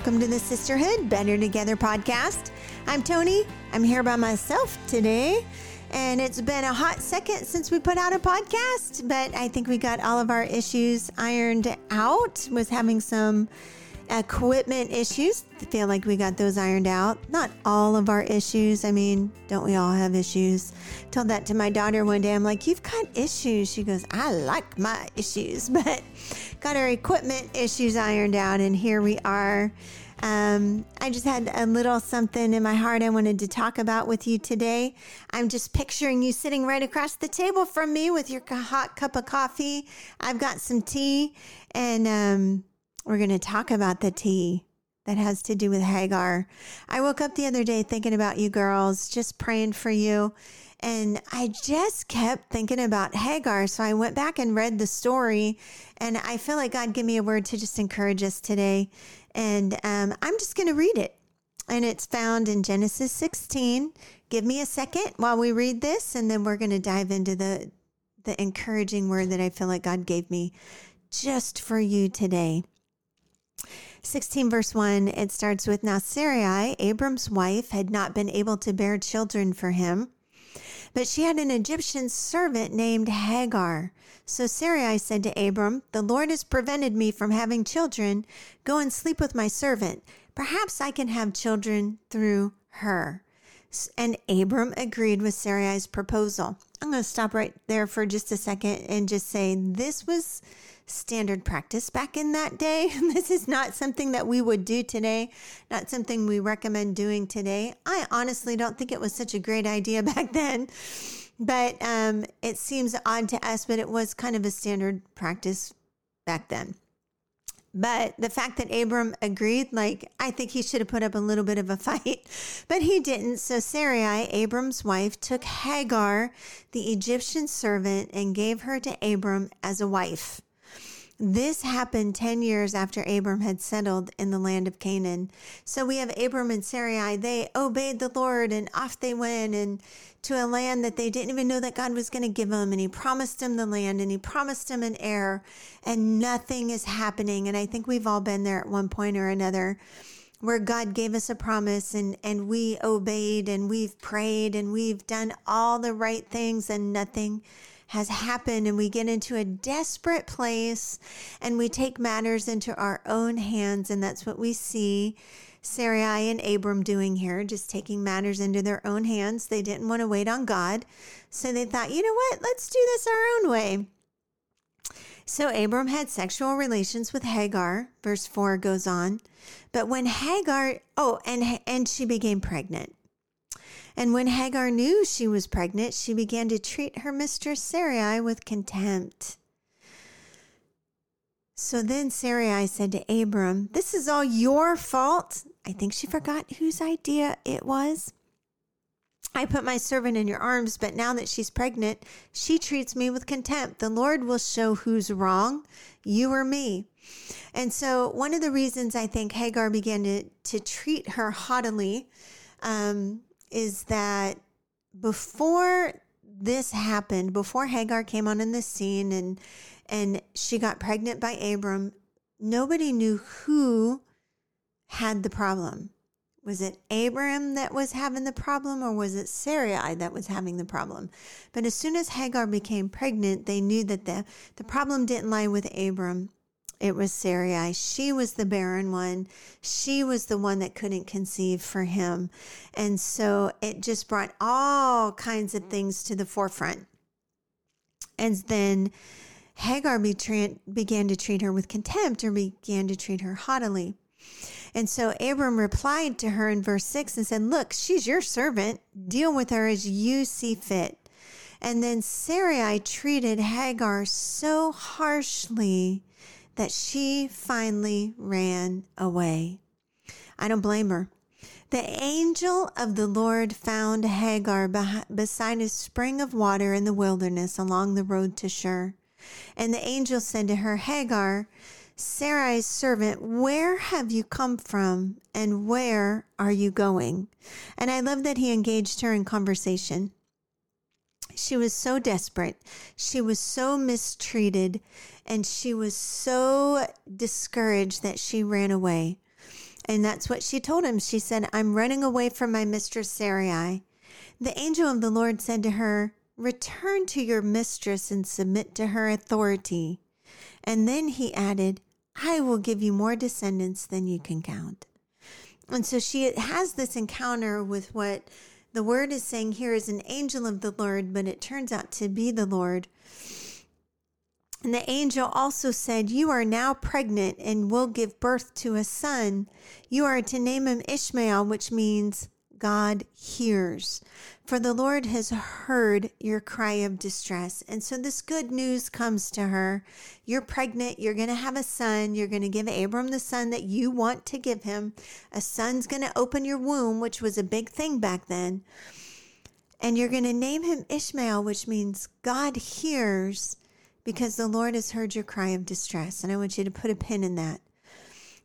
welcome to the Sisterhood Better Together podcast. I'm Tony. I'm here by myself today, and it's been a hot second since we put out a podcast, but I think we got all of our issues ironed out. Was having some equipment issues. I feel like we got those ironed out. Not all of our issues. I mean, don't we all have issues? Told that to my daughter one day. I'm like, You've got issues. She goes, I like my issues, but got our equipment issues ironed out. And here we are. Um, I just had a little something in my heart I wanted to talk about with you today. I'm just picturing you sitting right across the table from me with your hot cup of coffee. I've got some tea, and um, we're going to talk about the tea that has to do with Hagar. I woke up the other day thinking about you girls, just praying for you. And I just kept thinking about Hagar. So I went back and read the story. And I feel like God gave me a word to just encourage us today. And um, I'm just going to read it. And it's found in Genesis 16. Give me a second while we read this, and then we're going to dive into the, the encouraging word that I feel like God gave me just for you today. 16 verse 1 it starts with now sarai abram's wife had not been able to bear children for him but she had an Egyptian servant named Hagar. So Sarai said to Abram, The Lord has prevented me from having children. Go and sleep with my servant. Perhaps I can have children through her. And Abram agreed with Sarai's proposal. I'm going to stop right there for just a second and just say this was standard practice back in that day. this is not something that we would do today, not something we recommend doing today. I honestly don't think it was such a great idea back then, but um, it seems odd to us, but it was kind of a standard practice back then. But the fact that Abram agreed, like, I think he should have put up a little bit of a fight, but he didn't. So Sarai, Abram's wife, took Hagar, the Egyptian servant, and gave her to Abram as a wife. This happened 10 years after Abram had settled in the land of Canaan. So we have Abram and Sarai. They obeyed the Lord and off they went and to a land that they didn't even know that God was going to give them. And he promised them the land and he promised them an heir and nothing is happening. And I think we've all been there at one point or another where God gave us a promise and, and we obeyed and we've prayed and we've done all the right things and nothing has happened and we get into a desperate place and we take matters into our own hands. And that's what we see Sarai and Abram doing here, just taking matters into their own hands. They didn't want to wait on God. So they thought, you know what? Let's do this our own way. So Abram had sexual relations with Hagar. Verse 4 goes on. But when Hagar, oh, and and she became pregnant. And when Hagar knew she was pregnant, she began to treat her mistress Sarai with contempt. So then Sarai said to Abram, This is all your fault. I think she forgot whose idea it was. I put my servant in your arms, but now that she's pregnant, she treats me with contempt. The Lord will show who's wrong, you or me. And so, one of the reasons I think Hagar began to, to treat her haughtily um, is that before this happened, before Hagar came on in the scene and and she got pregnant by Abram, nobody knew who had the problem. Was it Abram that was having the problem, or was it Sarai that was having the problem? But as soon as Hagar became pregnant, they knew that the, the problem didn't lie with Abram. It was Sarai. She was the barren one. She was the one that couldn't conceive for him. And so it just brought all kinds of things to the forefront. And then Hagar began to treat her with contempt or began to treat her haughtily. And so Abram replied to her in verse 6 and said, Look, she's your servant. Deal with her as you see fit. And then Sarai treated Hagar so harshly that she finally ran away. I don't blame her. The angel of the Lord found Hagar beside a spring of water in the wilderness along the road to Shur. And the angel said to her, Hagar, Sarai's servant, where have you come from and where are you going? And I love that he engaged her in conversation. She was so desperate. She was so mistreated and she was so discouraged that she ran away. And that's what she told him. She said, I'm running away from my mistress Sarai. The angel of the Lord said to her, Return to your mistress and submit to her authority. And then he added, I will give you more descendants than you can count. And so she has this encounter with what the word is saying here is an angel of the Lord, but it turns out to be the Lord. And the angel also said, You are now pregnant and will give birth to a son. You are to name him Ishmael, which means God hears. For the Lord has heard your cry of distress. And so this good news comes to her. You're pregnant. You're going to have a son. You're going to give Abram the son that you want to give him. A son's going to open your womb, which was a big thing back then. And you're going to name him Ishmael, which means God hears because the Lord has heard your cry of distress. And I want you to put a pin in that.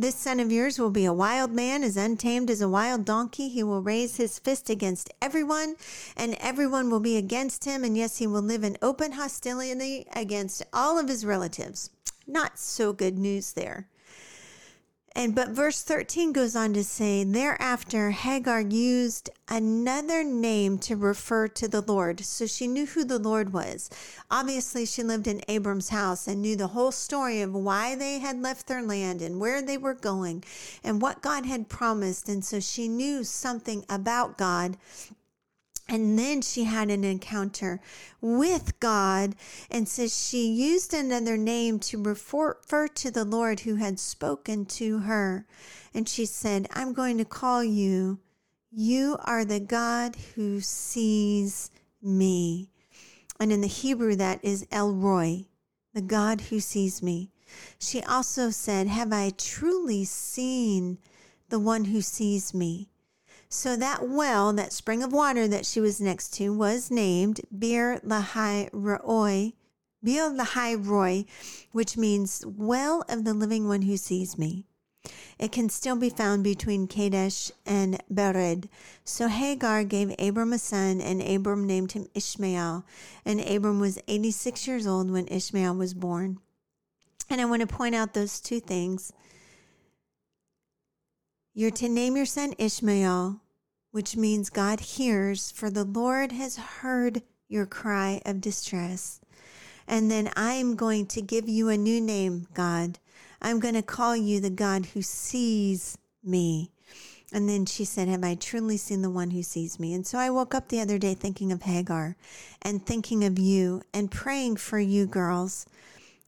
This son of yours will be a wild man, as untamed as a wild donkey. He will raise his fist against everyone, and everyone will be against him. And yes, he will live in open hostility against all of his relatives. Not so good news there. And but verse 13 goes on to say, thereafter Hagar used another name to refer to the Lord. So she knew who the Lord was. Obviously, she lived in Abram's house and knew the whole story of why they had left their land and where they were going and what God had promised. And so she knew something about God and then she had an encounter with God and says she used another name to refer to the Lord who had spoken to her. And she said, I'm going to call you, you are the God who sees me. And in the Hebrew, that is El Roi, the God who sees me. She also said, Have I truly seen the one who sees me? So that well, that spring of water that she was next to, was named Bir Lahai Roi, Bir Lahai Roi, which means well of the living one who sees me. It can still be found between Kadesh and Bered. So Hagar gave Abram a son, and Abram named him Ishmael. And Abram was 86 years old when Ishmael was born. And I want to point out those two things. You're to name your son Ishmael, which means God hears, for the Lord has heard your cry of distress. And then I'm going to give you a new name, God. I'm going to call you the God who sees me. And then she said, Have I truly seen the one who sees me? And so I woke up the other day thinking of Hagar and thinking of you and praying for you girls.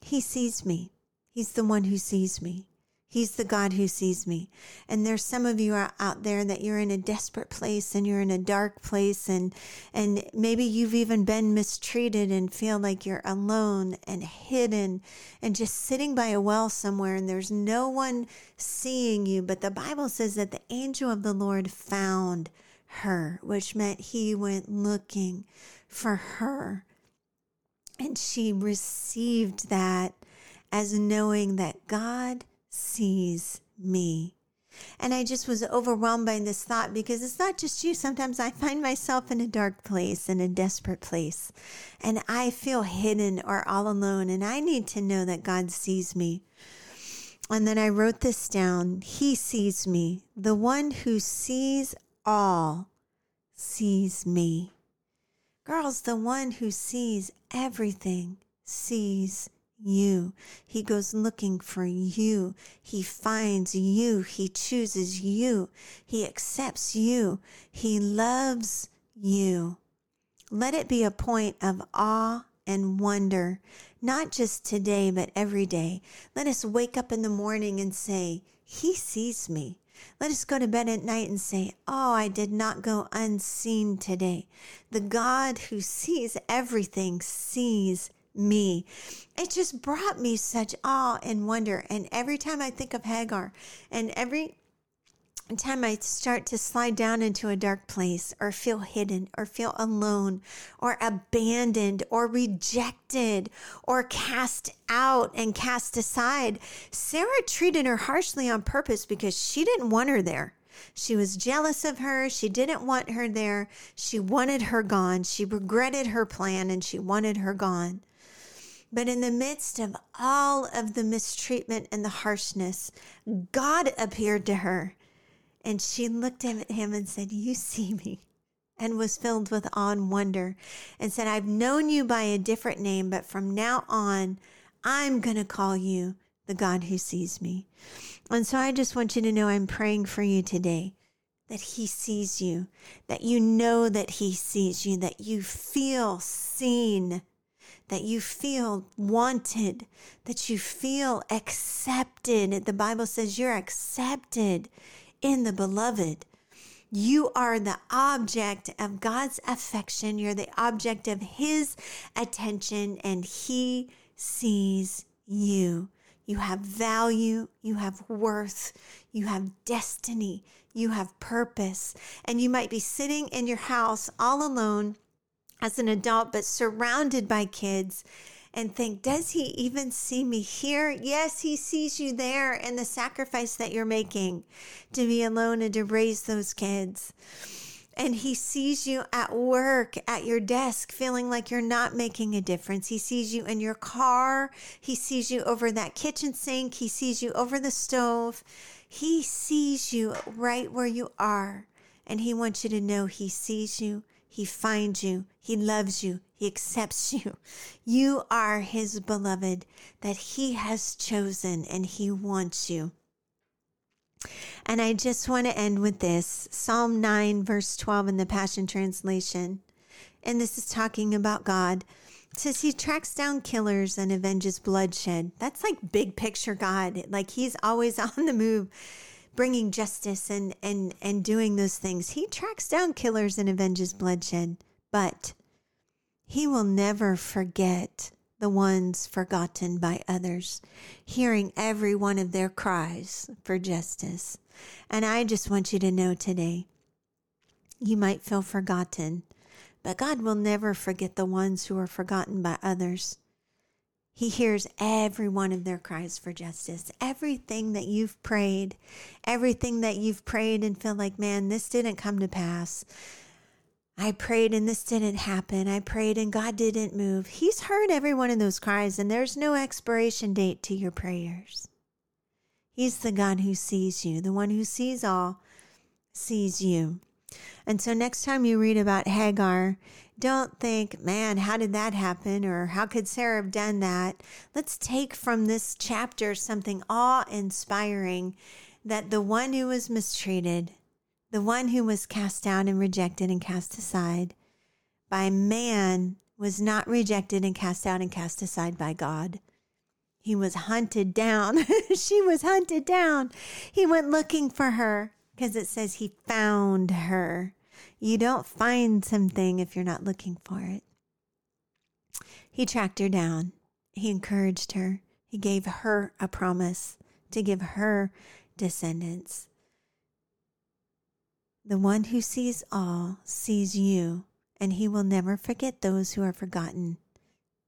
He sees me. He's the one who sees me. He's the God who sees me. And there's some of you out there that you're in a desperate place and you're in a dark place and and maybe you've even been mistreated and feel like you're alone and hidden and just sitting by a well somewhere and there's no one seeing you, but the Bible says that the angel of the Lord found her, which meant he went looking for her. And she received that as knowing that God sees me. And I just was overwhelmed by this thought because it's not just you. Sometimes I find myself in a dark place, in a desperate place, and I feel hidden or all alone. And I need to know that God sees me. And then I wrote this down He sees me. The one who sees all sees me. Girls, the one who sees everything sees you. He goes looking for you. He finds you. He chooses you. He accepts you. He loves you. Let it be a point of awe and wonder, not just today, but every day. Let us wake up in the morning and say, He sees me. Let us go to bed at night and say, Oh, I did not go unseen today. The God who sees everything sees me. It just brought me such awe and wonder. And every time I think of Hagar, and every time I start to slide down into a dark place, or feel hidden, or feel alone, or abandoned, or rejected, or cast out and cast aside, Sarah treated her harshly on purpose because she didn't want her there. She was jealous of her. She didn't want her there. She wanted her gone. She regretted her plan and she wanted her gone. But in the midst of all of the mistreatment and the harshness, God appeared to her And she looked at him and said, You see me and was filled with awe and wonder and said, I've known you by a different name, but from now on, I'm going to call you the God who sees me. And so I just want you to know I'm praying for you today that He sees you, that you know that He sees you, that you feel seen, that you feel wanted, that you feel accepted. The Bible says you're accepted in the beloved. You are the object of God's affection. You're the object of His attention, and He sees you. You have value, you have worth, you have destiny, you have purpose. And you might be sitting in your house all alone as an adult, but surrounded by kids and think, does he even see me here? Yes, he sees you there and the sacrifice that you're making to be alone and to raise those kids. And he sees you at work, at your desk, feeling like you're not making a difference. He sees you in your car. He sees you over that kitchen sink. He sees you over the stove. He sees you right where you are. And he wants you to know he sees you he finds you. He loves you. He accepts you. You are His beloved that He has chosen and He wants you. And I just want to end with this Psalm 9, verse 12 in the Passion Translation. And this is talking about God. It says he tracks down killers and avenges bloodshed. That's like big picture God. Like he's always on the move bringing justice and, and, and doing those things. He tracks down killers and avenges bloodshed, but he will never forget the ones forgotten by others, hearing every one of their cries for justice. And I just want you to know today, you might feel forgotten, but God will never forget the ones who are forgotten by others. He hears every one of their cries for justice. Everything that you've prayed, everything that you've prayed and feel like, man, this didn't come to pass. I prayed and this didn't happen. I prayed and God didn't move. He's heard every one of those cries, and there's no expiration date to your prayers. He's the God who sees you, the one who sees all, sees you. And so next time you read about Hagar, don't think, man, how did that happen? Or how could Sarah have done that? Let's take from this chapter something awe inspiring that the one who was mistreated, the one who was cast down and rejected and cast aside by man, was not rejected and cast out and cast aside by God. He was hunted down. she was hunted down. He went looking for her because it says he found her. You don't find something if you're not looking for it. He tracked her down. He encouraged her. He gave her a promise to give her descendants. The one who sees all sees you, and he will never forget those who are forgotten,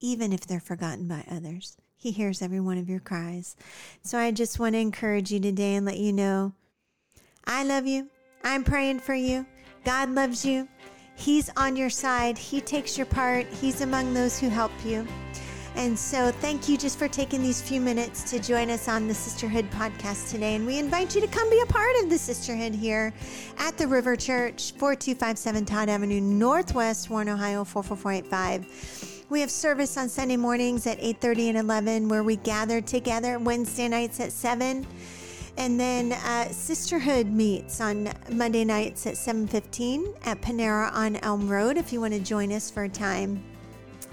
even if they're forgotten by others. He hears every one of your cries. So I just want to encourage you today and let you know I love you. I'm praying for you. God loves you. He's on your side. He takes your part. He's among those who help you. And so, thank you just for taking these few minutes to join us on the Sisterhood podcast today. And we invite you to come be a part of the Sisterhood here at the River Church, 4257 Todd Avenue, Northwest, Warren, Ohio, 44485. We have service on Sunday mornings at 8:30 and 11 where we gather together Wednesday nights at 7 and then uh, Sisterhood meets on Monday nights at 7:15 at Panera on Elm Road. If you want to join us for a time,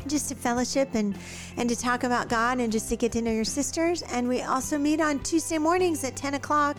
just to fellowship and and to talk about God and just to get to know your sisters. And we also meet on Tuesday mornings at 10 o'clock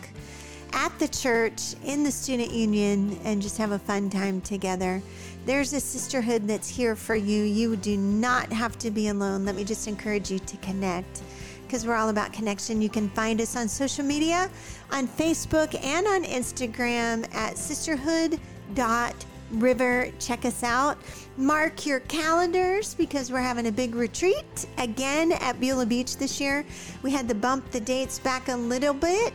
at the church in the student union and just have a fun time together. There's a sisterhood that's here for you. You do not have to be alone. Let me just encourage you to connect because we're all about connection. You can find us on social media, on Facebook and on Instagram at sisterhood.river. Check us out. Mark your calendars because we're having a big retreat again at Beulah Beach this year. We had to bump the dates back a little bit.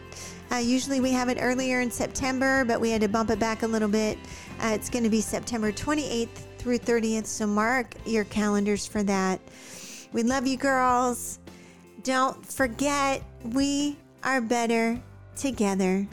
Uh, usually we have it earlier in September, but we had to bump it back a little bit. Uh, it's going to be September 28th through 30th, so mark your calendars for that. We love you, girls. Don't forget, we are better together.